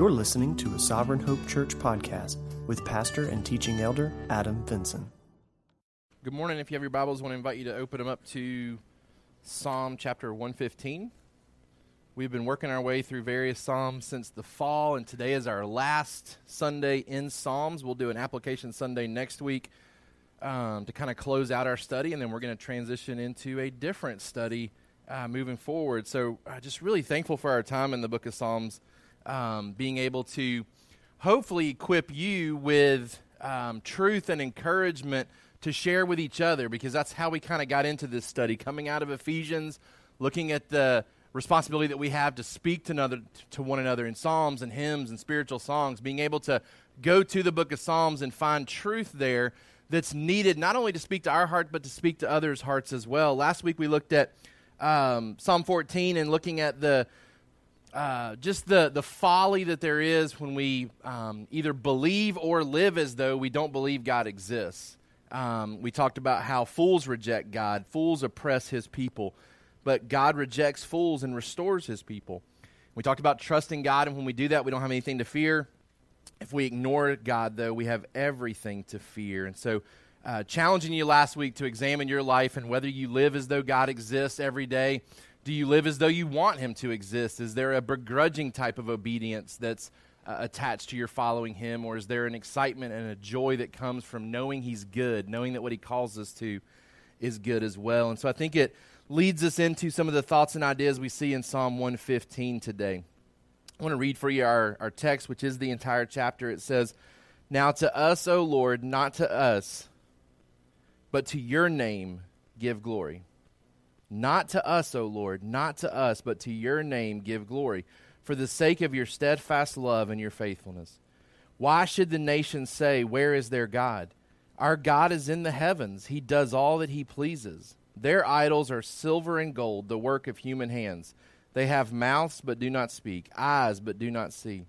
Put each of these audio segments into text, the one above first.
You're listening to a Sovereign Hope Church podcast with pastor and teaching elder Adam Vinson. Good morning. If you have your Bibles, I want to invite you to open them up to Psalm chapter 115. We've been working our way through various Psalms since the fall, and today is our last Sunday in Psalms. We'll do an application Sunday next week um, to kind of close out our study, and then we're going to transition into a different study uh, moving forward. So, uh, just really thankful for our time in the book of Psalms, um, being able to hopefully equip you with um, truth and encouragement to share with each other, because that's how we kind of got into this study, coming out of Ephesians, looking at the responsibility that we have to speak to, another, to one another in psalms and hymns and spiritual songs, being able to go to the book of Psalms and find truth there that's needed not only to speak to our heart, but to speak to others' hearts as well. Last week we looked at um, Psalm 14 and looking at the uh, just the, the folly that there is when we um, either believe or live as though we don't believe God exists. Um, we talked about how fools reject God, fools oppress his people but God rejects fools and restores his people. We talked about trusting God, and when we do that, we don't have anything to fear. If we ignore God, though, we have everything to fear. And so, uh, challenging you last week to examine your life and whether you live as though God exists every day. Do you live as though you want Him to exist? Is there a begrudging type of obedience that's uh, attached to your following Him, or is there an excitement and a joy that comes from knowing He's good, knowing that what He calls us to is good as well? And so, I think it leads us into some of the thoughts and ideas we see in Psalm 115 today. I want to read for you our, our text, which is the entire chapter. It says, Now to us, O Lord, not to us, but to your name give glory. Not to us, O Lord, not to us, but to your name give glory, for the sake of your steadfast love and your faithfulness. Why should the nations say, Where is their God? Our God is in the heavens, he does all that he pleases. Their idols are silver and gold, the work of human hands. They have mouths, but do not speak, eyes, but do not see.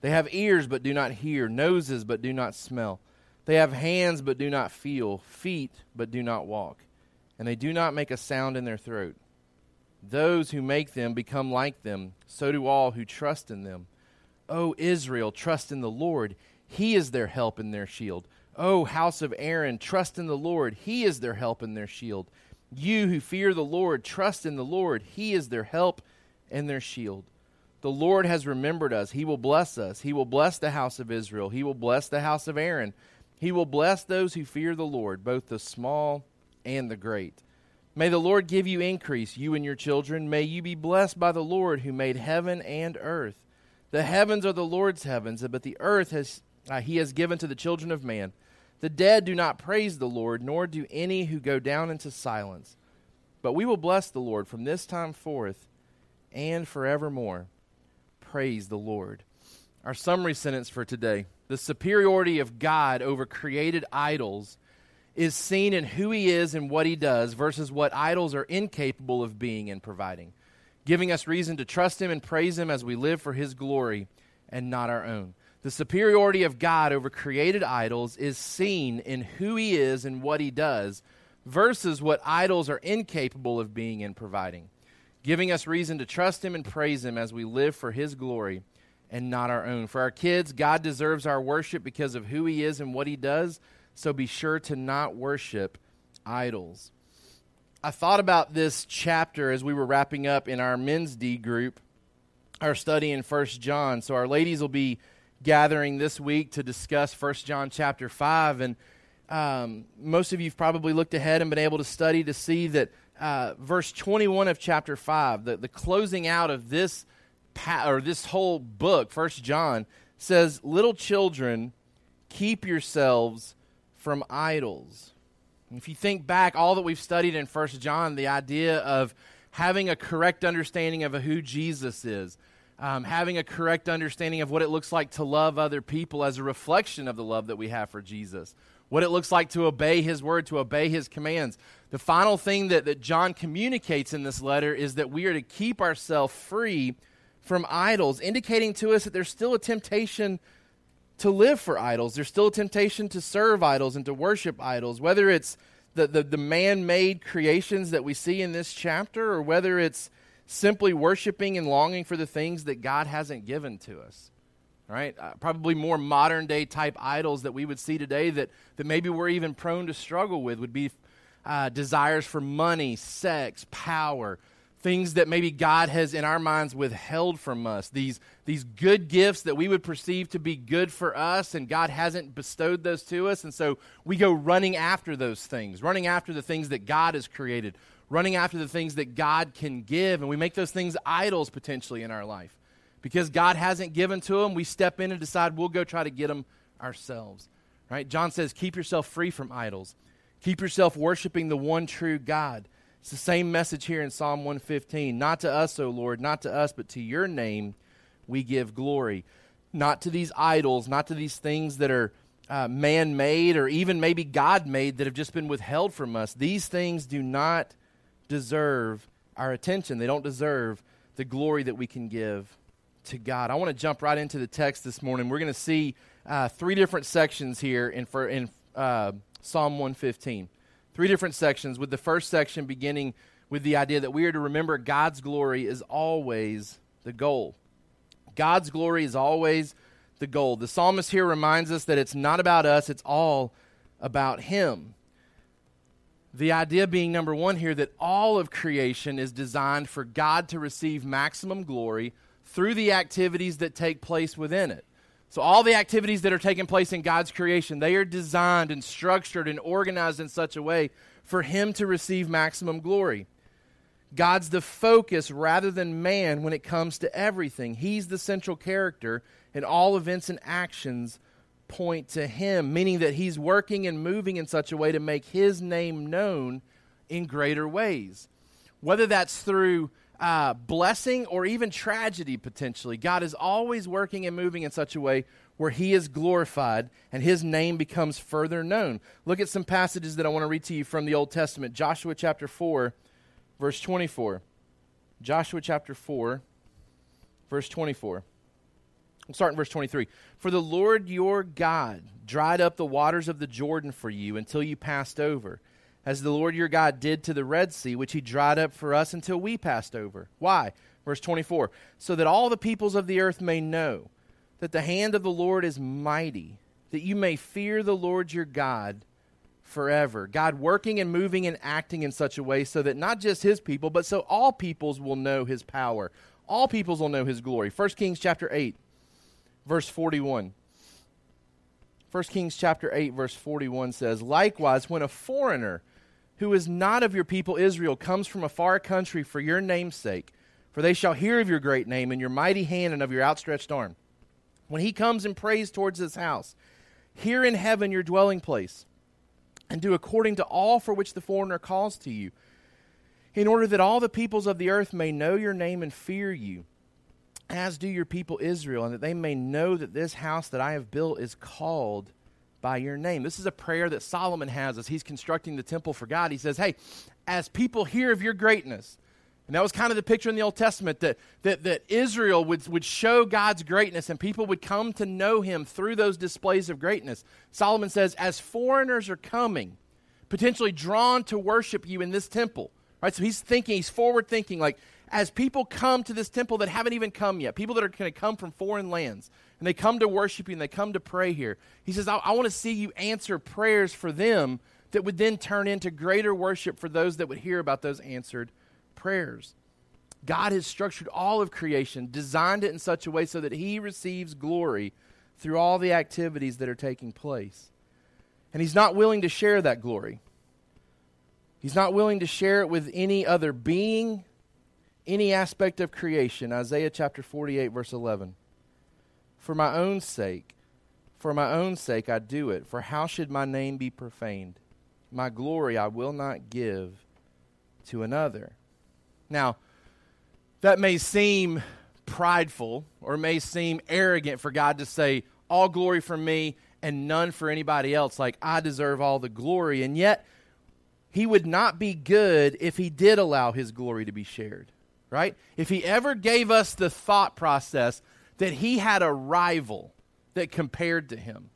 They have ears, but do not hear, noses, but do not smell. They have hands, but do not feel, feet, but do not walk. And they do not make a sound in their throat. Those who make them become like them, so do all who trust in them. O Israel, trust in the Lord. He is their help and their shield. O house of Aaron, trust in the Lord. He is their help and their shield. You who fear the Lord, trust in the Lord. He is their help and their shield. The Lord has remembered us. He will bless us. He will bless the house of Israel. He will bless the house of Aaron. He will bless those who fear the Lord, both the small and the great. May the Lord give you increase, you and your children. May you be blessed by the Lord who made heaven and earth. The heavens are the Lord's heavens, but the earth has uh, he has given to the children of man. The dead do not praise the Lord, nor do any who go down into silence. But we will bless the Lord from this time forth and forevermore. Praise the Lord. Our summary sentence for today the superiority of God over created idols is seen in who he is and what he does versus what idols are incapable of being and providing, giving us reason to trust him and praise him as we live for his glory and not our own. The superiority of God over created idols is seen in who he is and what he does versus what idols are incapable of being and providing, giving us reason to trust him and praise him as we live for his glory and not our own. For our kids, God deserves our worship because of who he is and what he does, so be sure to not worship idols. I thought about this chapter as we were wrapping up in our men's D group, our study in First John. So our ladies will be gathering this week to discuss First John chapter 5. And um, most of you have probably looked ahead and been able to study to see that uh, verse 21 of chapter 5, the, the closing out of this, pa- or this whole book, First John, says, Little children, keep yourselves from idols. If you think back, all that we've studied in First John, the idea of having a correct understanding of who Jesus is, um, having a correct understanding of what it looks like to love other people as a reflection of the love that we have for Jesus, what it looks like to obey his word, to obey his commands. The final thing that, that John communicates in this letter is that we are to keep ourselves free from idols, indicating to us that there's still a temptation to live for idols. There's still a temptation to serve idols and to worship idols, whether it's the, the, the man made creations that we see in this chapter or whether it's simply worshiping and longing for the things that God hasn't given to us. right? Uh, probably more modern day type idols that we would see today that, that maybe we're even prone to struggle with would be uh, desires for money, sex, power, things that maybe God has in our minds withheld from us. These, these good gifts that we would perceive to be good for us, and God hasn't bestowed those to us. And so we go running after those things, running after the things that God has created, running after the things that God can give, and we make those things idols potentially in our life. Because God hasn't given to them, we step in and decide we'll go try to get them ourselves. Right? John says, keep yourself free from idols. Keep yourself worshiping the one true God. It's the same message here in Psalm 115. Not to us, O Lord, not to us, but to your name we give glory. Not to these idols, not to these things that are uh, man made or even maybe God made that have just been withheld from us. These things do not deserve our attention. They don't deserve the glory that we can give to God. I want to jump right into the text this morning. We're going to see uh, three different sections here in, for, in uh, Psalm 115. Three different sections, with the first section beginning with the idea that we are to remember God's glory is always the goal. God's glory is always the goal. The psalmist here reminds us that it's not about us, it's all about Him. The idea being, number one, here, that all of creation is designed for God to receive maximum glory through the activities that take place within it. So, all the activities that are taking place in God's creation, they are designed and structured and organized in such a way for Him to receive maximum glory. God's the focus rather than man when it comes to everything. He's the central character, and all events and actions point to him, meaning that he's working and moving in such a way to make his name known in greater ways. Whether that's through uh, blessing or even tragedy, potentially, God is always working and moving in such a way where he is glorified and his name becomes further known. Look at some passages that I want to read to you from the Old Testament Joshua chapter 4, verse 24. Joshua chapter 4, verse 24. We'll start in verse 23. For the Lord your God dried up the waters of the Jordan for you until you passed over, as the Lord your God did to the Red Sea, which he dried up for us until we passed over. Why? Verse 24. So that all the peoples of the earth may know that the hand of the Lord is mighty, that you may fear the Lord your God forever. God working and moving and acting in such a way so that not just his people, but so all peoples will know his power. All peoples will know his glory. 1 Kings chapter 8 verse 41. 1 Kings chapter 8 verse 41 says, "Likewise when a foreigner who is not of your people Israel comes from a far country for your name's sake, for they shall hear of your great name and your mighty hand and of your outstretched arm. When he comes and prays towards this house, hear in heaven your dwelling place, and do according to all for which the foreigner calls to you, in order that all the peoples of the earth may know your name and fear you." as do your people Israel, and that they may know that this house that I have built is called by your name. This is a prayer that Solomon has as he's constructing the temple for God. He says, Hey, as people hear of your greatness, and that was kind of the picture in the Old Testament that, that, that Israel would, would show God's greatness and people would come to know him through those displays of greatness. Solomon says, as foreigners are coming, potentially drawn to worship you in this temple, right? So he's thinking, he's forward thinking, like, as people come to this temple that haven't even come yet, people that are going to come from foreign lands, and they come to worship you and they come to pray here, he says, I, I want to see you answer prayers for them that would then turn into greater worship for those that would hear about those answered prayers. God has structured all of creation, designed it in such a way so that He receives glory through all the activities that are taking place. And He's not willing to share that glory. He's not willing to share it with any other being, any aspect of creation. Isaiah chapter 48, verse 11. For my own sake, for my own sake I do it, for how should my name be profaned? My glory I will not give to another. Now, that may seem prideful or may seem arrogant for God to say, All glory for me and none for anybody else, like I deserve all the glory. And yet, He would not be good if He did allow His glory to be shared right? If he ever gave us the thought process that he had a rival that compared to him,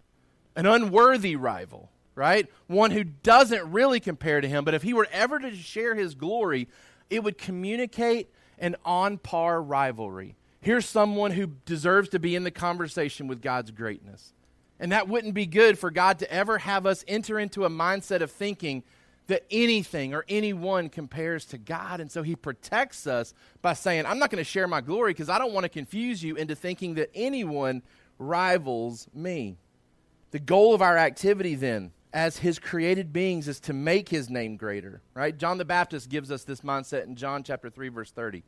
an unworthy rival, right? One who doesn't really compare to him, but if he were ever to share his glory, it would communicate an on par rivalry. here's someone who deserves to be in the conversation with God's greatness. And that wouldn't be good for God to ever have us enter into a mindset of thinking that anything or anyone compares to God. And so he protects us by saying, I'm not going to share my glory because I don't want to confuse you into thinking that anyone rivals me. The goal of our activity then as his created beings is to make his name greater, right? John the Baptist gives us this mindset in John chapter 3 verse 30.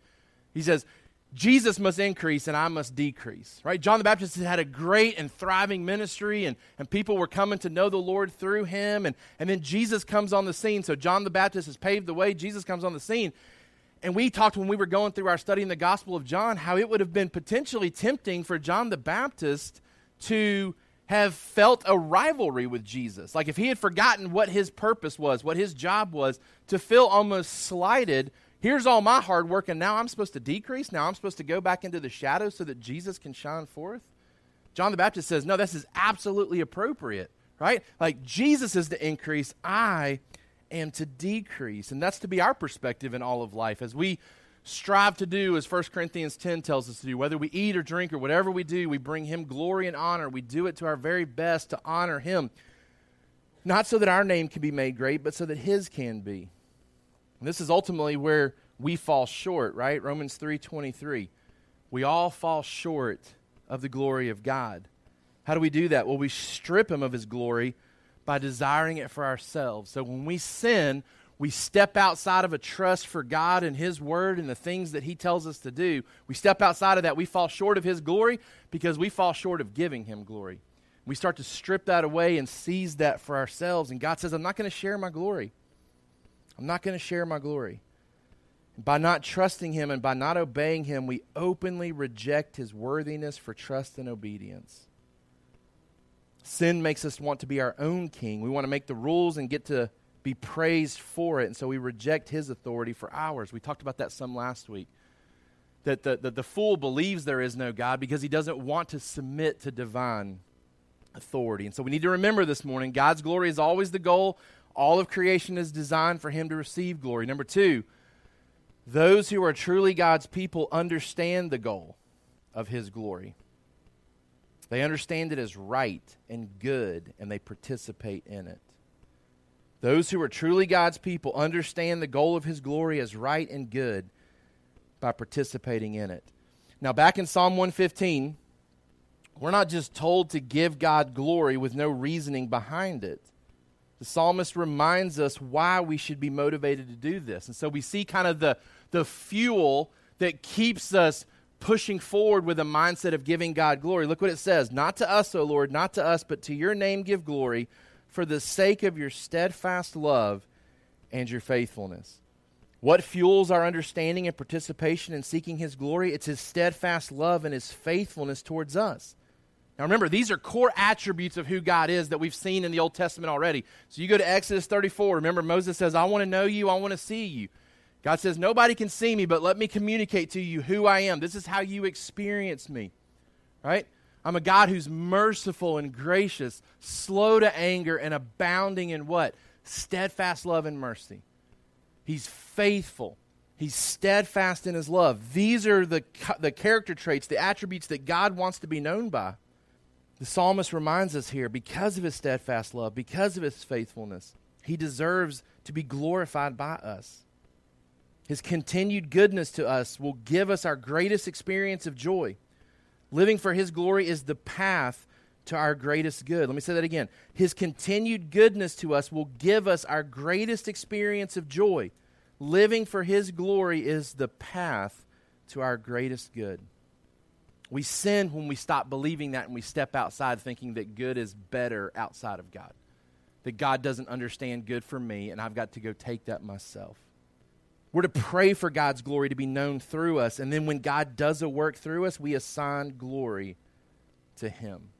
He says, Jesus must increase and I must decrease, right? John the Baptist had a great and thriving ministry, and, and people were coming to know the Lord through him. And, and then Jesus comes on the scene. So John the Baptist has paved the way. Jesus comes on the scene. And we talked when we were going through our study in the Gospel of John how it would have been potentially tempting for John the Baptist to have felt a rivalry with Jesus. Like if he had forgotten what his purpose was, what his job was, to feel almost slighted Here's all my hard work, and now I'm supposed to decrease. Now I'm supposed to go back into the shadows so that Jesus can shine forth. John the Baptist says, No, this is absolutely appropriate, right? Like Jesus is to increase, I am to decrease. And that's to be our perspective in all of life as we strive to do as 1 Corinthians 10 tells us to do. Whether we eat or drink or whatever we do, we bring Him glory and honor. We do it to our very best to honor Him. Not so that our name can be made great, but so that His can be. And this is ultimately where we fall short, right? Romans 3:23. We all fall short of the glory of God. How do we do that? Well, we strip him of his glory by desiring it for ourselves. So when we sin, we step outside of a trust for God and his word and the things that he tells us to do. We step outside of that, we fall short of his glory because we fall short of giving him glory. We start to strip that away and seize that for ourselves and God says, "I'm not going to share my glory." I'm not going to share my glory. By not trusting him and by not obeying him, we openly reject his worthiness for trust and obedience. Sin makes us want to be our own king. We want to make the rules and get to be praised for it. And so we reject his authority for ours. We talked about that some last week. That the, the, the fool believes there is no God because he doesn't want to submit to divine authority. And so we need to remember this morning God's glory is always the goal. All of creation is designed for him to receive glory. Number two, those who are truly God's people understand the goal of his glory. They understand it as right and good, and they participate in it. Those who are truly God's people understand the goal of his glory as right and good by participating in it. Now, back in Psalm 115, we're not just told to give God glory with no reasoning behind it the psalmist reminds us why we should be motivated to do this. And so we see kind of the, the fuel that keeps us pushing forward with a mindset of giving God glory. Look what it says Not to us, O Lord, not to us, but to your name give glory for the sake of your steadfast love and your faithfulness. What fuels our understanding and participation in seeking his glory? It's his steadfast love and his faithfulness towards us. Now remember, these are core attributes of who God is that we've seen in the Old Testament already. So you go to Exodus 34. Remember, Moses says, I want to know you, I want to see you. God says, Nobody can see me, but let me communicate to you who I am. This is how you experience me. Right? I'm a God who's merciful and gracious, slow to anger, and abounding in what? Steadfast love and mercy. He's faithful. He's steadfast in his love. These are the, the character traits, the attributes that God wants to be known by. The psalmist reminds us here because of his steadfast love, because of his faithfulness, he deserves to be glorified by us. His continued goodness to us will give us our greatest experience of joy. Living for his glory is the path to our greatest good. Let me say that again. His continued goodness to us will give us our greatest experience of joy. Living for his glory is the path to our greatest good. We sin when we stop believing that and we step outside thinking that good is better outside of God. That God doesn't understand good for me and I've got to go take that myself. We're to pray for God's glory to be known through us. And then when God does a work through us, we assign glory to Him.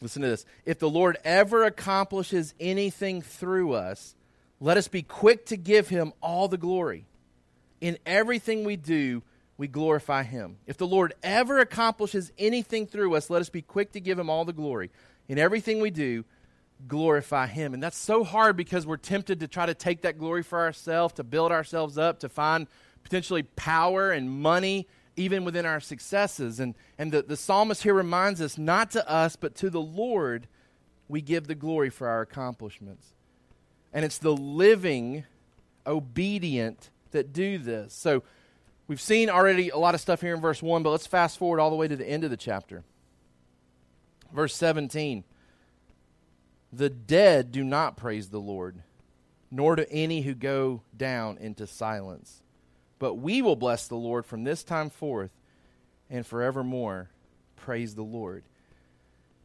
Listen to this. If the Lord ever accomplishes anything through us, let us be quick to give Him all the glory. In everything we do, we glorify him. If the Lord ever accomplishes anything through us, let us be quick to give him all the glory. In everything we do, glorify him. And that's so hard because we're tempted to try to take that glory for ourselves, to build ourselves up, to find potentially power and money even within our successes. And, and the, the psalmist here reminds us not to us, but to the Lord, we give the glory for our accomplishments. And it's the living, obedient that do this. So we've seen already a lot of stuff here in verse 1, but let's fast forward all the way to the end of the chapter. Verse 17 The dead do not praise the Lord, nor do any who go down into silence. But we will bless the Lord from this time forth and forevermore. Praise the Lord.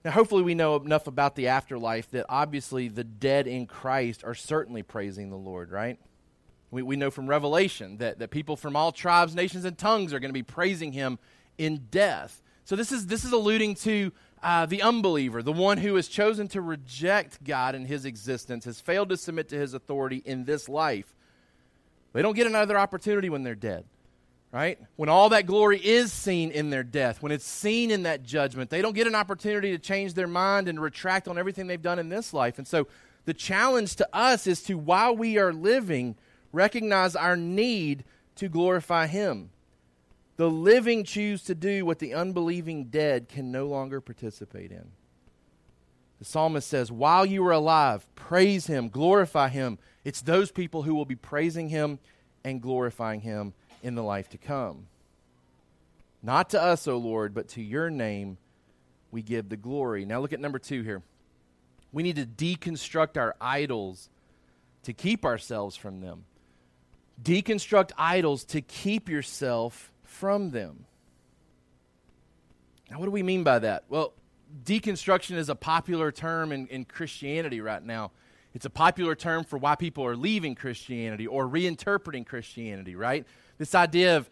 Now, hopefully, we know enough about the afterlife that obviously the dead in Christ are certainly praising the Lord, right? We, we know from Revelation that, that people from all tribes, nations, and tongues are going to be praising him in death. So, this is, this is alluding to uh, the unbeliever, the one who has chosen to reject God and his existence, has failed to submit to his authority in this life. They don't get another opportunity when they're dead, right? When all that glory is seen in their death, when it's seen in that judgment, they don't get an opportunity to change their mind and retract on everything they've done in this life. And so the challenge to us is to, while we are living, recognize our need to glorify Him. The living choose to do what the unbelieving dead can no longer participate in. The psalmist says, While you are alive, praise him, glorify him. It's those people who will be praising him and glorifying him in the life to come. Not to us, O Lord, but to your name we give the glory. Now look at number two here. We need to deconstruct our idols to keep ourselves from them. Deconstruct idols to keep yourself from them. Now, what do we mean by that? Well, deconstruction is a popular term in, in Christianity right now. It's a popular term for why people are leaving Christianity or reinterpreting Christianity, right? This idea of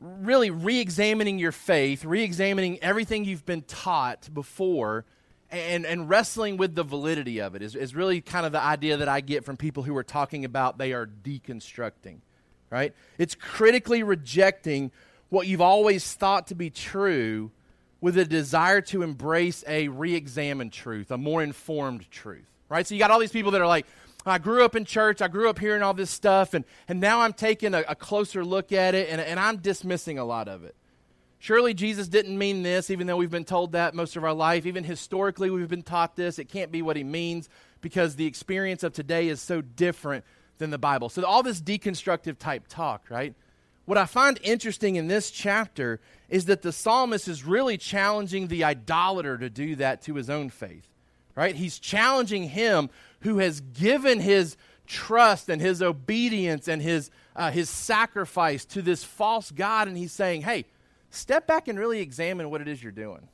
really re examining your faith, re examining everything you've been taught before, and, and wrestling with the validity of it is, is really kind of the idea that I get from people who are talking about they are deconstructing, right? It's critically rejecting what you've always thought to be true with a desire to embrace a re examined truth, a more informed truth, right? So you got all these people that are like, I grew up in church, I grew up hearing all this stuff, and, and now I'm taking a, a closer look at it, and, and I'm dismissing a lot of it. Surely Jesus didn't mean this, even though we've been told that most of our life. Even historically, we've been taught this. It can't be what he means because the experience of today is so different than the Bible. So, all this deconstructive type talk, right? What I find interesting in this chapter is that the psalmist is really challenging the idolater to do that to his own faith. Right? He's challenging him who has given his trust and his obedience and his, uh, his sacrifice to this false God, and he's saying, hey, step back and really examine what it is you're doing.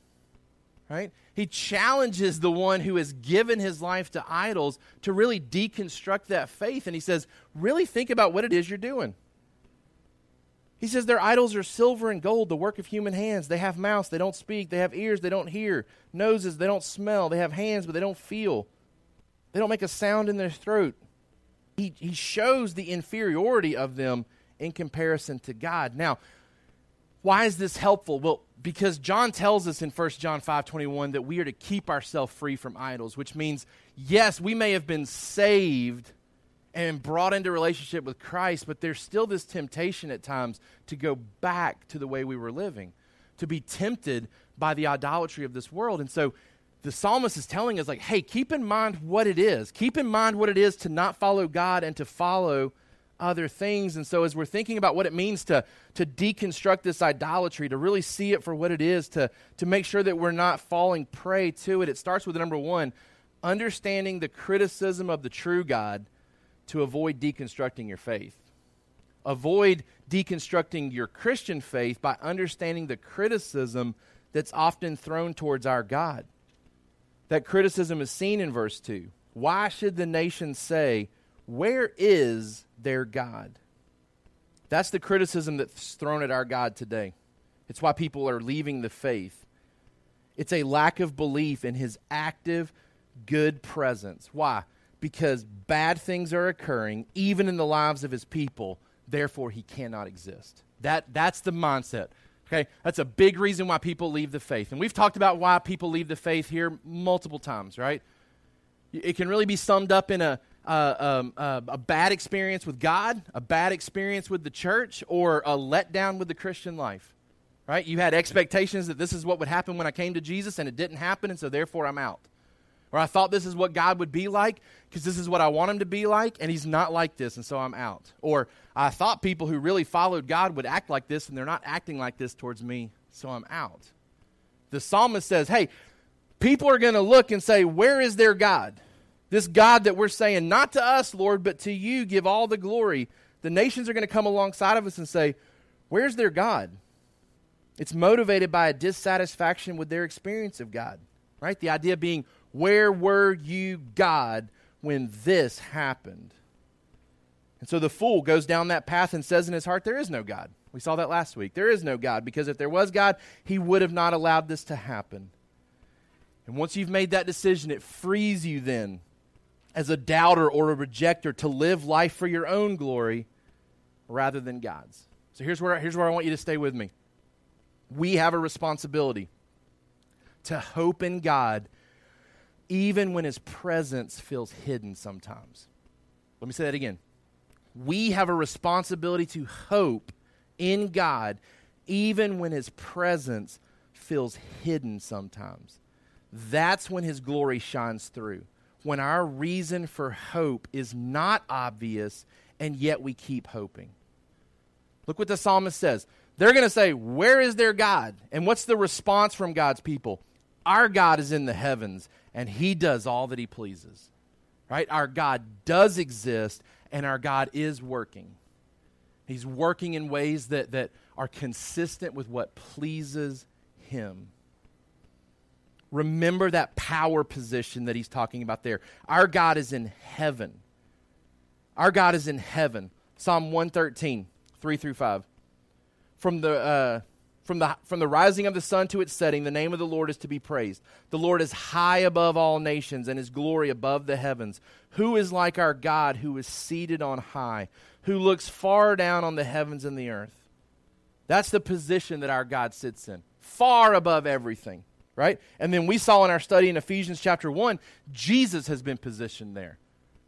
Right? He challenges the one who has given his life to idols to really deconstruct that faith, and he says, really think about what it is you're doing. He says their idols are silver and gold, the work of human hands. They have mouths, they don't speak. They have ears, they don't hear. Noses, they don't smell. They have hands, but they don't feel. They don't make a sound in their throat. He, he shows the inferiority of them in comparison to God. Now, why is this helpful? Well, because John tells us in 1 John 5 21 that we are to keep ourselves free from idols, which means, yes, we may have been saved and brought into relationship with Christ, but there's still this temptation at times to go back to the way we were living, to be tempted by the idolatry of this world. And so the psalmist is telling us, like, hey, keep in mind what it is. Keep in mind what it is to not follow God and to follow other things. And so as we're thinking about what it means to, to deconstruct this idolatry, to really see it for what it is, to, to make sure that we're not falling prey to it, it starts with number one, understanding the criticism of the true God to avoid deconstructing your faith. Avoid deconstructing your Christian faith by understanding the criticism that's often thrown towards our God. That criticism is seen in verse 2. Why should the nations say, Where is their God? That's the criticism that's thrown at our God today. It's why people are leaving the faith. It's a lack of belief in his active, good presence. Why? because bad things are occurring even in the lives of his people therefore he cannot exist that that's the mindset okay that's a big reason why people leave the faith and we've talked about why people leave the faith here multiple times right it can really be summed up in a um, uh, a bad experience with God, a bad experience with the church, or a letdown with the Christian life. Right? You had expectations that this is what would happen when I came to Jesus, and it didn't happen, and so therefore I'm out. Or I thought this is what God would be like because this is what I want him to be like, and he's not like this, and so I'm out. Or I thought people who really followed God would act like this, and they're not acting like this towards me, so I'm out. The psalmist says, hey, people are going to look and say, where is their God? This God that we're saying, not to us, Lord, but to you, give all the glory. The nations are going to come alongside of us and say, where's their God? It's motivated by a dissatisfaction with their experience of God, right? The idea being, where were you, God, when this happened? And so the fool goes down that path and says in his heart, There is no God. We saw that last week. There is no God, because if there was God, he would have not allowed this to happen. And once you've made that decision, it frees you then as a doubter or a rejecter to live life for your own glory rather than God's. So here's where, here's where I want you to stay with me we have a responsibility to hope in God even when his presence feels hidden sometimes. Let me say that again. We have a responsibility to hope in God even when his presence feels hidden sometimes. That's when his glory shines through. When our reason for hope is not obvious and yet we keep hoping. Look what the psalmist says they're going to say, Where is their God? And what's the response from God's people? Our God is in the heavens, and He does all that He pleases. Right? Our God does exist, and our God is working. He's working in ways that, that are consistent with what pleases Him. Remember that power position that He's talking about there. Our God is in heaven. Our God is in heaven. Psalm 113, 3 through 5 from the, uh, from, the, from the rising of the sun to its setting, the name of the Lord is to be praised. The Lord is high above all nations, and his glory above the heavens. Who is like our God, who is seated on high, who looks far down on the heavens and the earth? That's the position that our God sits in, far above everything, right? And then we saw in our study in Ephesians chapter 1, Jesus has been positioned there,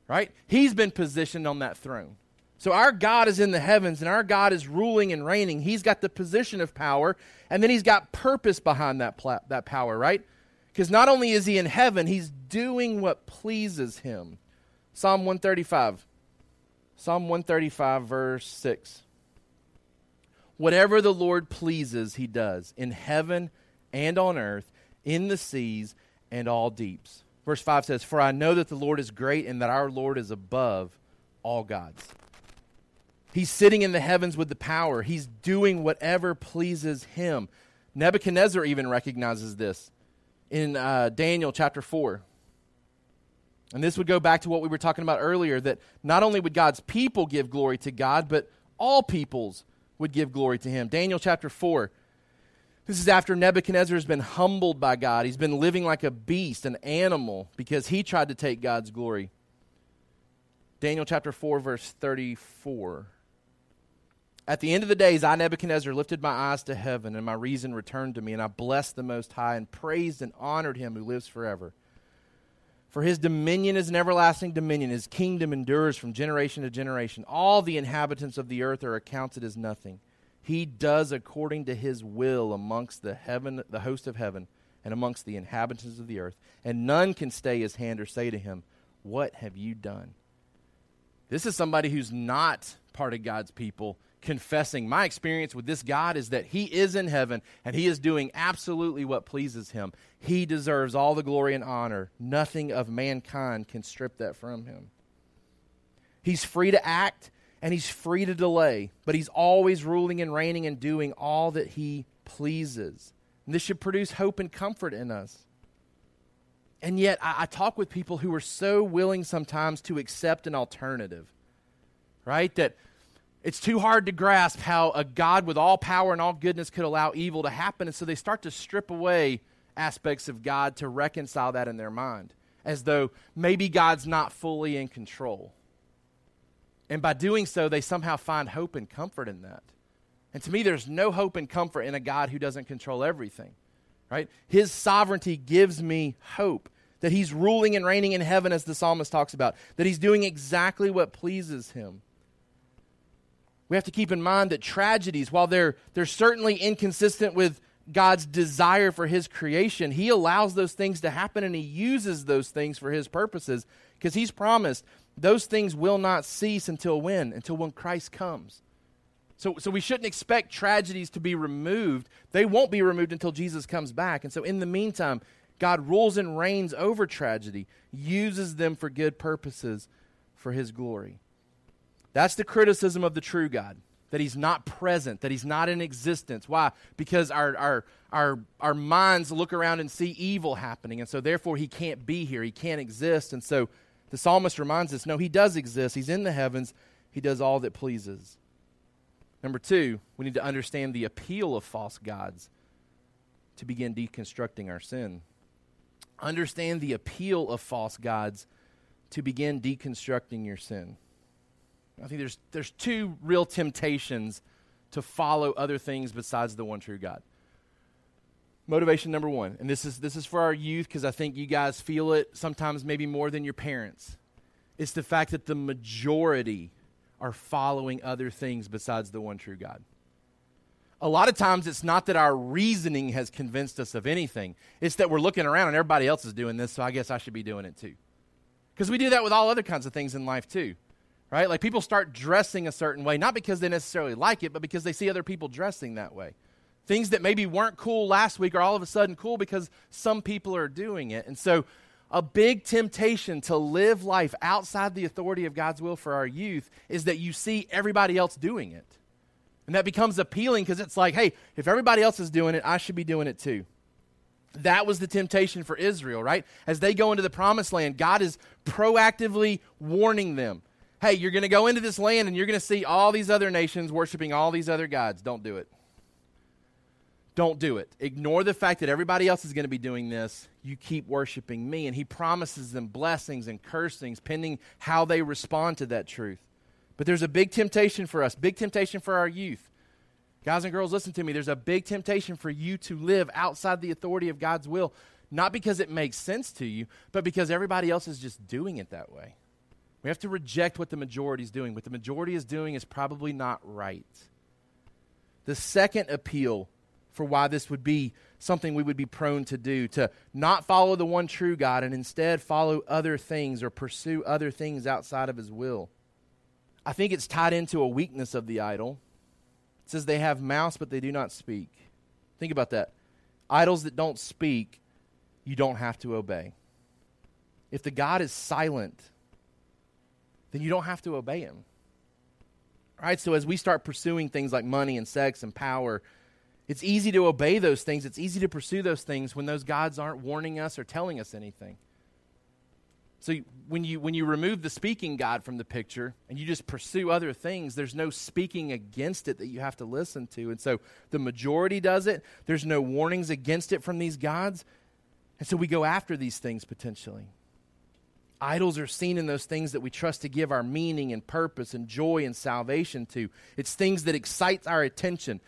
right? He's been positioned on that throne. So our God is in the heavens and our God is ruling and reigning. He's got the position of power and then he's got purpose behind that, that power, right? Because not only is he in heaven, he's doing what pleases him. Psalm 135. Psalm 135, verse 6. Whatever the Lord pleases, he does, in heaven and on earth, in the seas and all deeps. Verse 5 says, For I know that the Lord is great and that our Lord is above all gods. He's sitting in the heavens with the power. He's doing whatever pleases him. Nebuchadnezzar even recognizes this in uh, Daniel chapter 4. And this would go back to what we were talking about earlier that not only would God's people give glory to God, but all peoples would give glory to him. Daniel chapter 4. This is after Nebuchadnezzar has been humbled by God. He's been living like a beast, an animal, because he tried to take God's glory. Daniel chapter 4, verse 34. At the end of the days, I, Nebuchadnezzar, lifted my eyes to heaven, and my reason returned to me, and I blessed the Most High, and praised and honored him who lives forever. For his dominion is an everlasting dominion, his kingdom endures from generation to generation. All the inhabitants of the earth are accounted as nothing. He does according to his will amongst the heaven, the host of heaven, and amongst the inhabitants of the earth. And none can stay his hand or say to him, What have you done? This is somebody who's not part of God's people confessing my experience with this God is that He is in heaven and He is doing absolutely what pleases Him. He deserves all the glory and honor. Nothing of mankind can strip that from Him. He's free to act and He's free to delay, but He's always ruling and reigning and doing all that He pleases. And this should produce hope and comfort in us. And yet, I, I talk with people who are so willing sometimes to accept an alternative, right? That it's too hard to grasp how a God with all power and all goodness could allow evil to happen. And so they start to strip away aspects of God to reconcile that in their mind, as though maybe God's not fully in control. And by doing so, they somehow find hope and comfort in that. And to me, there's no hope and comfort in a God who doesn't control everything, right? His sovereignty gives me hope that he's ruling and reigning in heaven, as the psalmist talks about, that he's doing exactly what pleases him. We have to keep in mind that tragedies, while they're, they're certainly inconsistent with God's desire for his creation, he allows those things to happen and he uses those things for his purposes because he's promised those things will not cease until when? Until when Christ comes. So, so we shouldn't expect tragedies to be removed. They won't be removed until Jesus comes back. And so, in the meantime, God rules and reigns over tragedy, uses them for good purposes for his glory. That's the criticism of the true God that he's not present, that he's not in existence. Why? Because our, our, our, our minds look around and see evil happening, and so therefore he can't be here, he can't exist. And so the psalmist reminds us no, he does exist, he's in the heavens, he does all that pleases. Number two, we need to understand the appeal of false gods to begin deconstructing our sin. Understand the appeal of false gods to begin deconstructing your sin. I think there's, there's two real temptations to follow other things besides the one true God. Motivation number one, and this is, this is for our youth because I think you guys feel it sometimes maybe more than your parents. It's the fact that the majority are following other things besides the one true God. A lot of times it's not that our reasoning has convinced us of anything, it's that we're looking around and everybody else is doing this, so I guess I should be doing it too. Because we do that with all other kinds of things in life too right? Like people start dressing a certain way, not because they necessarily like it, but because they see other people dressing that way. Things that maybe weren't cool last week are all of a sudden cool because some people are doing it. And so, a big temptation to live life outside the authority of God's will for our youth is that you see everybody else doing it. And that becomes appealing because it's like, hey, if everybody else is doing it, I should be doing it too. That was the temptation for Israel, right? As they go into the promised land, God is proactively warning them hey, you're going to go into this land and you're going to see all these other nations worshiping all these other gods. Don't do it. Don't do it. Ignore the fact that everybody else is going to be doing this. You keep worshiping me. And he promises them blessings and cursings pending how they respond to that truth. But there's a big temptation for us, big temptation for our youth. Guys and girls, listen to me. There's a big temptation for you to live outside the authority of God's will, not because it makes sense to you, but because everybody else is just doing it that way. We have to reject what the majority is doing. What the majority is doing is probably not right. The second appeal for why this would be something we would be prone to do to not follow the one true God and instead follow other things or pursue other things outside of his will. I think it's tied into a weakness of the idol. It says they have mouths, but they do not speak. Think about that. Idols that don't speak, you don't have to obey. If the God is silent, then you don't have to obey him. All right, so as we start pursuing things like money and sex and power, it's easy to obey those things. It's easy to pursue those things when those gods aren't warning us or telling us anything. So when you when you remove the speaking God from the picture and you just pursue other things, there's no speaking against it that you have to listen to. And so the majority does it. There's no warnings against it from these gods. And so we go after these things potentially. Idols are seen in those things that we trust to give our meaning and purpose and joy and salvation to. It's things that excites our attention,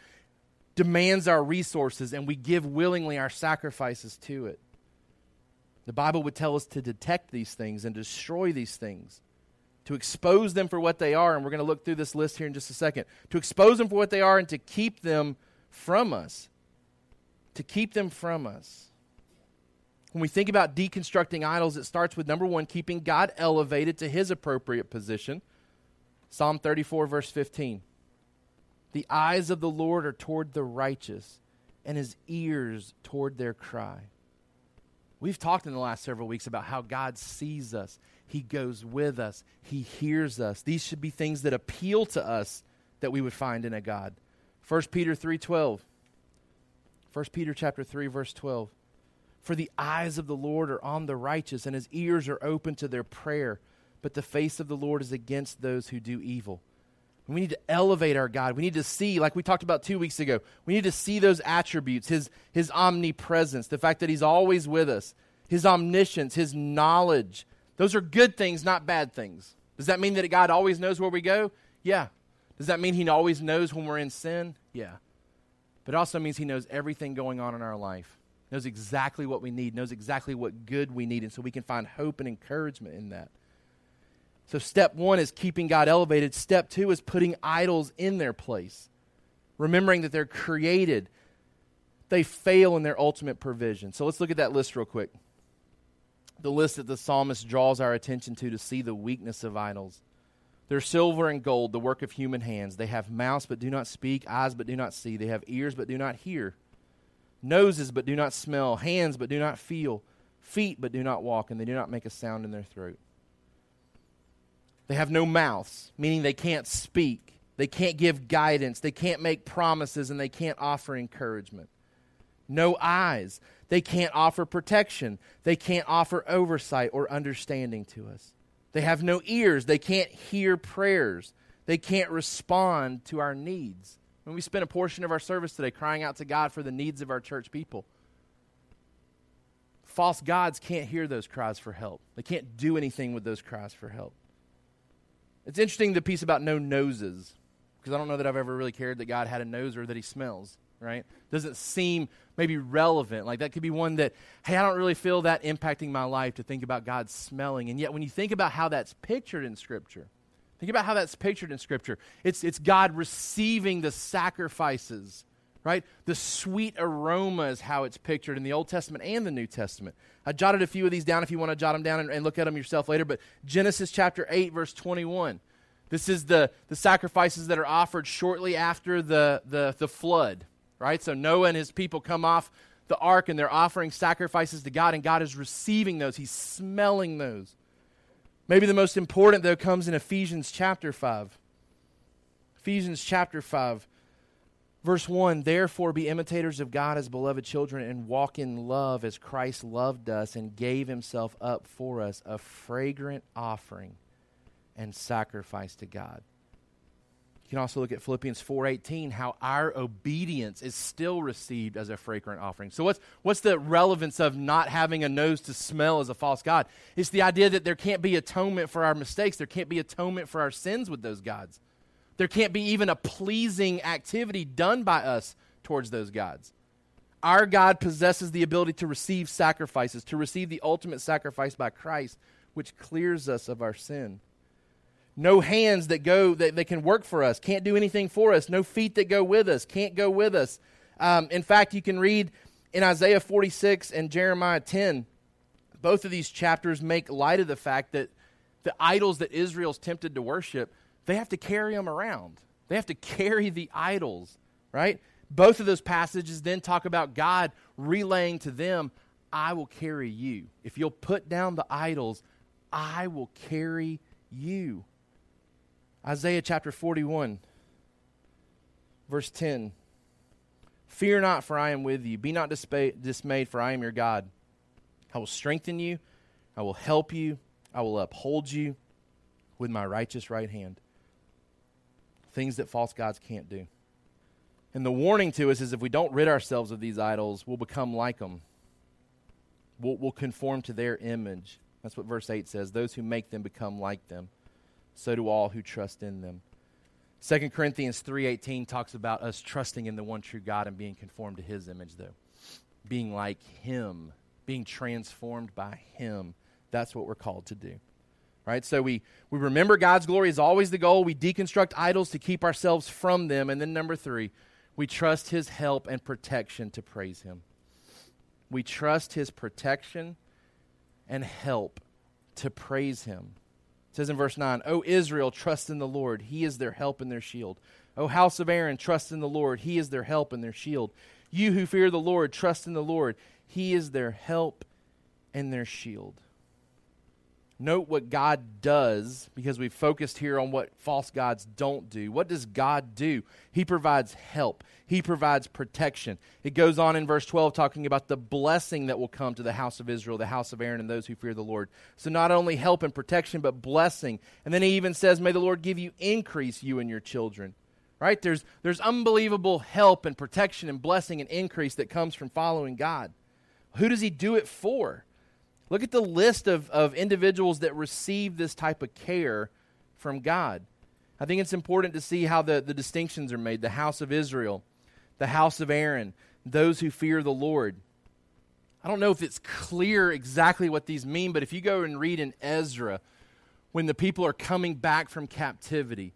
demands our resources, and we give willingly our sacrifices to it. The Bible would tell us to detect these things and destroy these things, to expose them for what they are. And we're going to look through this list here in just a second. To expose them for what they are and to keep them from us. To keep them from us. When we think about deconstructing idols, it starts with number one, keeping God elevated to his appropriate position. Psalm 34, verse 15. The eyes of the Lord are toward the righteous, and his ears toward their cry. We've talked in the last several weeks about how God sees us, he goes with us, he hears us. These should be things that appeal to us that we would find in a God. 1 Peter 3:12. 1 Peter chapter 3 verse 12. For the eyes of the Lord are on the righteous, and his ears are open to their prayer. But the face of the Lord is against those who do evil. We need to elevate our God. We need to see, like we talked about two weeks ago, we need to see those attributes his, his omnipresence, the fact that he's always with us, his omniscience, his knowledge. Those are good things, not bad things. Does that mean that God always knows where we go? Yeah. Does that mean he always knows when we're in sin? Yeah. But it also means he knows everything going on in our life knows exactly what we need, knows exactly what good we need, and so we can find hope and encouragement in that. So, step one is keeping God elevated. Step two is putting idols in their place, remembering that they're created. They fail in their ultimate provision. So, let's look at that list real quick. The list that the psalmist draws our attention to to see the weakness of idols. They're silver and gold, the work of human hands. They have mouths but do not speak, eyes but do not see. They have ears but do not hear, noses but do not smell, hands but do not feel, feet but do not walk, and they do not make a sound in their throat. They have no mouths, meaning they can't speak. They can't give guidance. They can't make promises, and they can't offer encouragement. No eyes. They can't offer protection. They can't offer oversight or understanding to us. They have no ears. They can't hear prayers. They can't respond to our needs. When we spent a portion of our service today crying out to God for the needs of our church people, false gods can't hear those cries for help. They can't do anything with those cries for help. It's interesting the piece about no noses, because I don't know that I've ever really cared that God had a nose or that he smells, right? Doesn't seem maybe relevant. Like that could be one that, hey, I don't really feel that impacting my life to think about God smelling. And yet when you think about how that's pictured in Scripture, think about how that's pictured in Scripture. It's, it's God receiving the sacrifices right? The sweet aroma is how it's pictured in the Old Testament and the New Testament. I jotted a few of these down if you want to jot them down and, and, look at them yourself later. But Genesis chapter 8, verse 21. This is the, the sacrifices that are offered shortly after the, the, the flood, right? So Noah and his people come off the ark and they're offering sacrifices to God, and God is receiving those. He's smelling those. Maybe the most important, though, comes in Ephesians chapter 5. Ephesians chapter 5 Verse 1 Therefore be imitators of God as beloved children and walk in love as Christ loved us and gave himself up for us, a fragrant offering and sacrifice to God. You can also look at Philippians 4:18 how our obedience is still received as a fragrant offering. So what's what's the relevance of not having a nose to smell as a false god? It's the idea that there can't be atonement for our mistakes, there can't be atonement for our sins with those gods. There can't be even a pleasing activity done by us towards those gods. Our God possesses the ability to receive sacrifices, to receive the ultimate sacrifice by Christ, which clears us of our sin. No hands that go that, that can work for us, can't do anything for us. No feet that go with us, can't go with us. Um, in fact, you can read in Isaiah 46 and Jeremiah 10, both of these chapters make light of the fact that the idols that Israel's tempted to worship they have to carry them around. They have to carry the idols, right? Both of those passages then talk about God relaying to them, I will carry you. If you'll put down the idols, I will carry you. Isaiah chapter 41, verse 10. Fear not, for I am with you. Be not dismayed, for I am your God. I will strengthen you. I will help you. I will uphold you with my righteous right hand things that false gods can't do. And the warning to us is if we don't rid ourselves of these idols, we'll become like them. We'll, we'll conform to their image. That's what verse 8 says. Those who make them become like them. So do all who trust in them. 2 Corinthians 3:18 talks about us trusting in the one true God and being conformed to his image though. Being like him, being transformed by him. That's what we're called to do right? So we, we remember God's glory is always the goal. We deconstruct idols to keep ourselves from them. And then number three, we trust his help and protection to praise him. We trust his protection and help to praise him. It says in verse 9, O Israel, trust in the Lord. He is their help and their shield. O house of Aaron, trust in the Lord. He is their help and their shield. You who fear the Lord, trust in the Lord. He is their help and their shield. Note what God does because we focused here on what false gods don't do. What does God do? He provides help, He provides protection. It goes on in verse 12 talking about the blessing that will come to the house of Israel, the house of Aaron, and those who fear the Lord. So not only help and protection, but blessing. And then He even says, May the Lord give you increase, you and your children. Right? There's, there's unbelievable help and protection and blessing and increase that comes from following God. Who does He do it for? Look at the list of, of individuals that receive this type of care from God. I think it's important to see how the, the distinctions are made the house of Israel, the house of Aaron, those who fear the Lord. I don't know if it's clear exactly what these mean, but if you go and read in Ezra, when the people are coming back from captivity,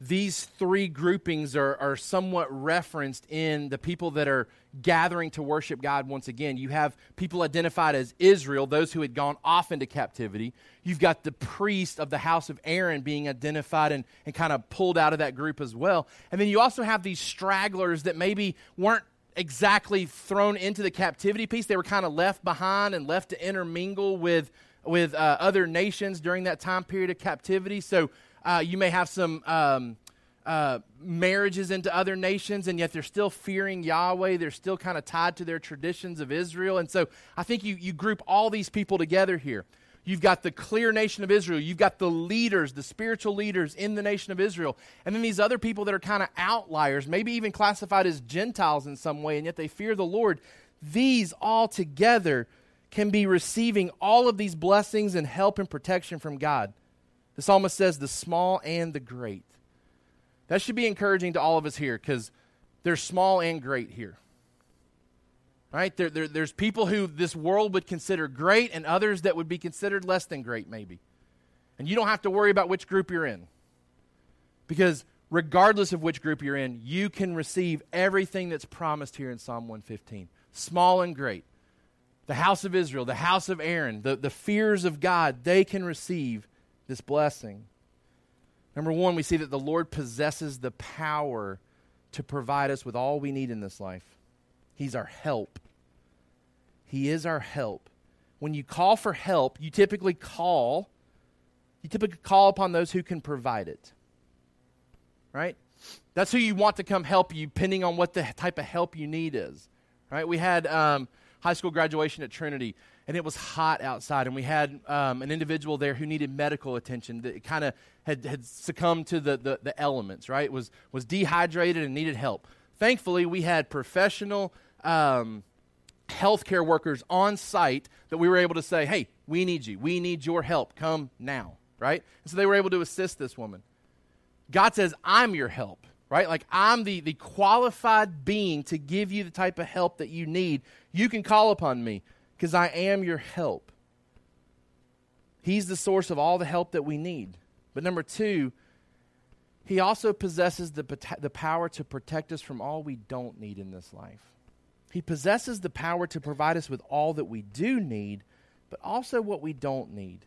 these three groupings are, are somewhat referenced in the people that are gathering to worship God once again. You have people identified as Israel, those who had gone off into captivity. You've got the priest of the house of Aaron being identified and, and kind of pulled out of that group as well. And then you also have these stragglers that maybe weren't exactly thrown into the captivity piece. They were kind of left behind and left to intermingle with, with uh, other nations during that time period of captivity. So uh, you may have some um, uh, marriages into other nations, and yet they're still fearing Yahweh. They're still kind of tied to their traditions of Israel. And so I think you, you group all these people together here. You've got the clear nation of Israel. You've got the leaders, the spiritual leaders in the nation of Israel. And then these other people that are kind of outliers, maybe even classified as Gentiles in some way, and yet they fear the Lord. These all together can be receiving all of these blessings and help and protection from God. The psalmist says, the small and the great. That should be encouraging to all of us here because there's small and great here. Right? There, there, there's people who this world would consider great and others that would be considered less than great, maybe. And you don't have to worry about which group you're in. Because regardless of which group you're in, you can receive everything that's promised here in Psalm 115 small and great. The house of Israel, the house of Aaron, the, the fears of God, they can receive this blessing. Number one, we see that the Lord possesses the power to provide us with all we need in this life. He's our help. He is our help. When you call for help, you typically call you typically call upon those who can provide it. Right? That's who you want to come help you, depending on what the type of help you need is. Right? We had um, high school graduation at Trinity, and it was hot outside, and we had um, an individual there who needed medical attention that kind of had, had succumbed to the, the, the, elements, right? Was, was dehydrated and needed help. Thankfully, we had professional um, healthcare workers on site that we were able to say, hey, we need you. We need your help. Come now, right? And so they were able to assist this woman. God says, I'm your help, right? Like I'm the, the qualified being to give you the type of help that you need. You can call upon me because I am your help. He's the source of all the help that we need. But number two, he also possesses the, the power to protect us from all we don't need in this life. He possesses the power to provide us with all that we do need, but also what we don't need.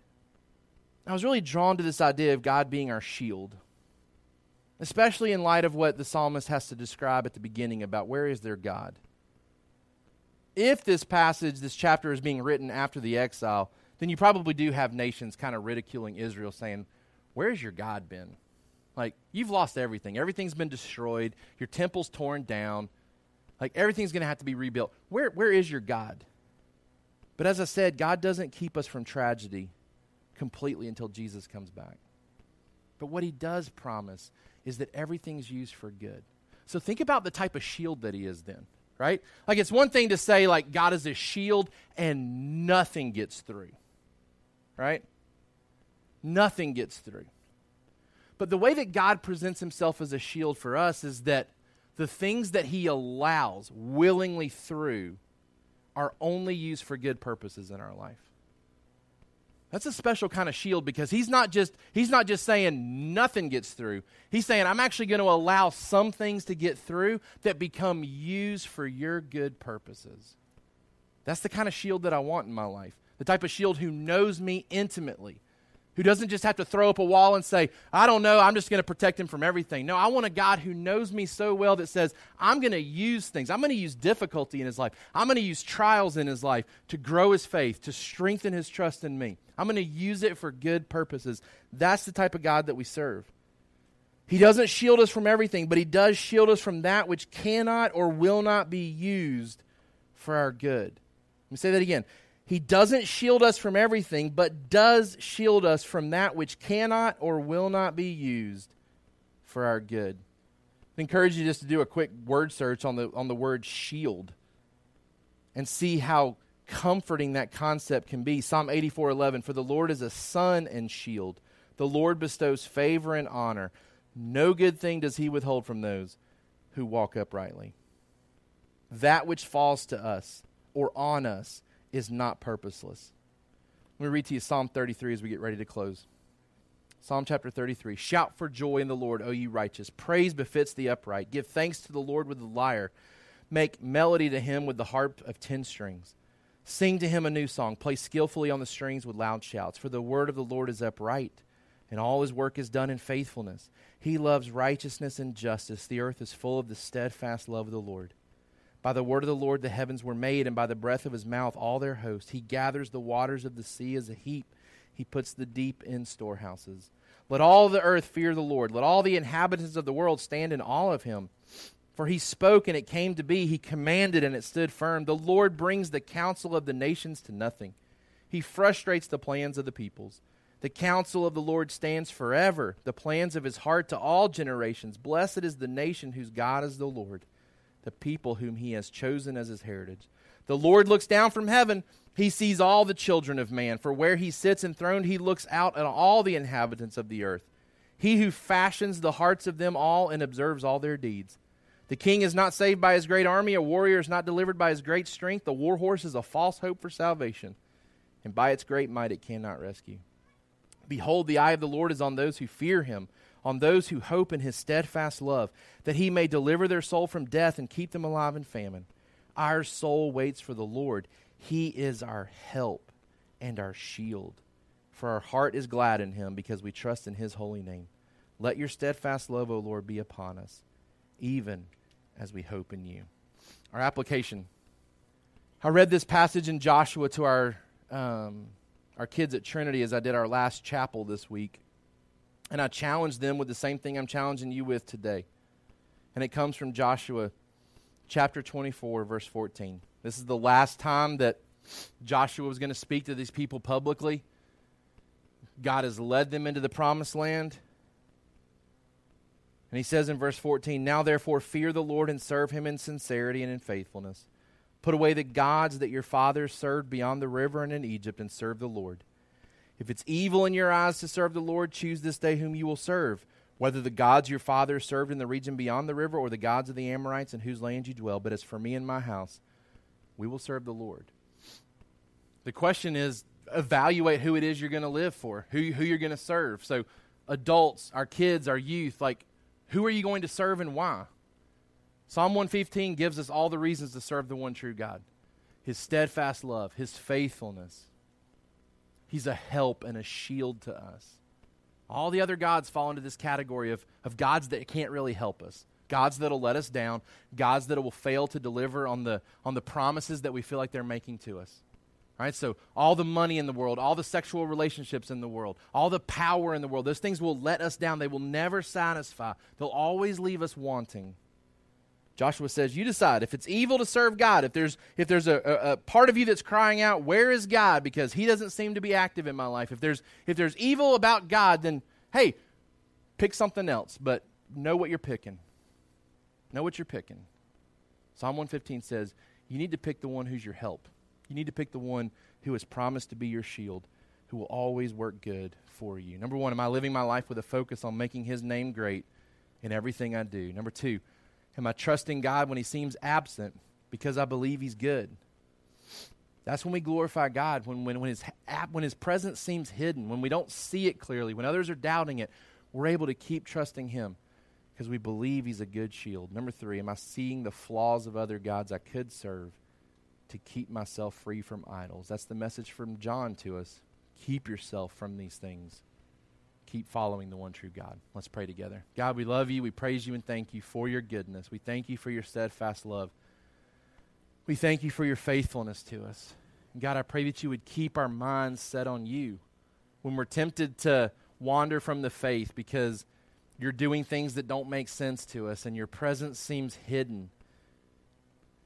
I was really drawn to this idea of God being our shield, especially in light of what the psalmist has to describe at the beginning about where is their God if this passage, this chapter is being written after the exile, then you probably do have nations kind of ridiculing Israel, saying, Where's your God been? Like, you've lost everything. Everything's been destroyed. Your temple's torn down. Like, everything's going to have to be rebuilt. Where, where is your God? But as I said, God doesn't keep us from tragedy completely until Jesus comes back. But what he does promise is that everything's used for good. So think about the type of shield that he is then right? Like it's one thing to say like God is a shield and nothing gets through. Right? Nothing gets through. But the way that God presents himself as a shield for us is that the things that he allows willingly through are only used for good purposes in our life. That's a special kind of shield because he's not just he's not just saying nothing gets through. He's saying I'm actually going to allow some things to get through that become used for your good purposes. That's the kind of shield that I want in my life. The type of shield who knows me intimately, who doesn't just have to throw up a wall and say, I don't know, I'm just going to protect him from everything. No, I want a God who knows me so well that says, I'm going to use things. I'm going to use difficulty in his life. I'm going to use trials in his life to grow his faith, to strengthen his trust in me. I'm going to use it for good purposes. That's the type of God that we serve. He doesn't shield us from everything, but he does shield us from that which cannot or will not be used for our good. Let me say that again. He doesn't shield us from everything, but does shield us from that which cannot or will not be used for our good. I encourage you just to do a quick word search on the, on the word shield and see how comforting that concept can be. Psalm 84:11 For the Lord is a sun and shield. The Lord bestows favor and honor. No good thing does he withhold from those who walk uprightly. That which falls to us or on us is not purposeless. Let me read to you Psalm 33 as we get ready to close. Psalm chapter 33 Shout for joy in the Lord, O ye righteous. Praise befits the upright. Give thanks to the Lord with the lyre. Make melody to him with the harp of ten strings. Sing to him a new song. Play skillfully on the strings with loud shouts. For the word of the Lord is upright, and all his work is done in faithfulness. He loves righteousness and justice. The earth is full of the steadfast love of the Lord. By the word of the Lord the heavens were made, and by the breath of his mouth all their host. He gathers the waters of the sea as a heap he puts the deep in storehouses. Let all the earth fear the Lord. Let all the inhabitants of the world stand in awe of him. For he spoke and it came to be. He commanded and it stood firm. The Lord brings the counsel of the nations to nothing. He frustrates the plans of the peoples. The counsel of the Lord stands forever, the plans of his heart to all generations. Blessed is the nation whose God is the Lord, the people whom he has chosen as his heritage. The Lord looks down from heaven he sees all the children of man, for where he sits enthroned, he looks out at all the inhabitants of the earth. He who fashions the hearts of them all and observes all their deeds. The king is not saved by his great army, a warrior is not delivered by his great strength. The war horse is a false hope for salvation, and by its great might it cannot rescue. Behold, the eye of the Lord is on those who fear him, on those who hope in his steadfast love, that he may deliver their soul from death and keep them alive in famine. Our soul waits for the Lord. He is our help and our shield. For our heart is glad in him because we trust in his holy name. Let your steadfast love, O Lord, be upon us, even as we hope in you. Our application. I read this passage in Joshua to our, um, our kids at Trinity as I did our last chapel this week. And I challenged them with the same thing I'm challenging you with today. And it comes from Joshua chapter 24, verse 14. This is the last time that Joshua was going to speak to these people publicly. God has led them into the promised land. And he says in verse 14, Now therefore fear the Lord and serve him in sincerity and in faithfulness. Put away the gods that your fathers served beyond the river and in Egypt and serve the Lord. If it's evil in your eyes to serve the Lord, choose this day whom you will serve, whether the gods your fathers served in the region beyond the river or the gods of the Amorites in whose land you dwell. But as for me and my house, we will serve the Lord. The question is evaluate who it is you're going to live for, who, who you're going to serve. So, adults, our kids, our youth, like, who are you going to serve and why? Psalm 115 gives us all the reasons to serve the one true God His steadfast love, His faithfulness. He's a help and a shield to us. All the other gods fall into this category of, of gods that can't really help us gods that'll let us down, gods that will fail to deliver on the, on the promises that we feel like they're making to us. Right, so all the money in the world, all the sexual relationships in the world, all the power in the world, those things will let us down. They will never satisfy, they'll always leave us wanting. Joshua says, You decide if it's evil to serve God, if there's, if there's a, a, a, part of you that's crying out, Where is God? because he doesn't seem to be active in my life. If there's, if there's evil about God, then hey, pick something else, but know what you're picking. Know what you're picking. Psalm 115 says, You need to pick the one who's your help. You need to pick the one who has promised to be your shield, who will always work good for you. Number one, am I living my life with a focus on making his name great in everything I do? Number two, am I trusting God when he seems absent because I believe he's good? That's when we glorify God, when, when, when, his, when his presence seems hidden, when we don't see it clearly, when others are doubting it, we're able to keep trusting him because we believe he's a good shield. Number three, am I seeing the flaws of other gods I could serve to keep myself free from idols? That's the message from John to us. Keep yourself from these things. Keep following the one true God. Let's pray together. God, we love you. We praise you and thank you for your goodness. We thank you for your steadfast love. We thank you for your faithfulness to us. God, I pray that you would keep our minds set on you when we're tempted to wander from the faith because you're doing things that don't make sense to us, and your presence seems hidden.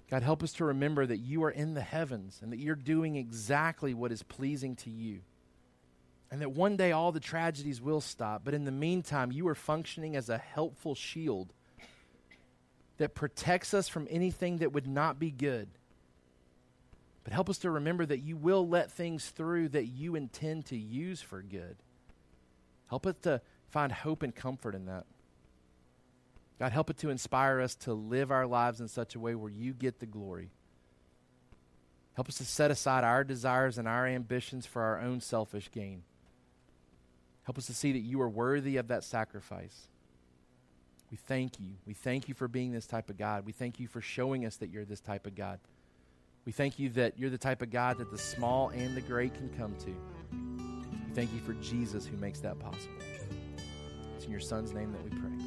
God, help us to remember that you are in the heavens and that you're doing exactly what is pleasing to you. And that one day all the tragedies will stop. But in the meantime, you are functioning as a helpful shield that protects us from anything that would not be good. But help us to remember that you will let things through that you intend to use for good. Help us to find hope and comfort in that. God, help it to inspire us to live our lives in such a way where you get the glory. Help us to set aside our desires and our ambitions for our own selfish gain. Help us to see that you are worthy of that sacrifice. We thank you. We thank you for being this type of God. We thank you for showing us that you're this type of God. We thank you that you're the type of God that the small and the great can come to. We thank you for Jesus who makes that possible. It's in your Son's name that we pray.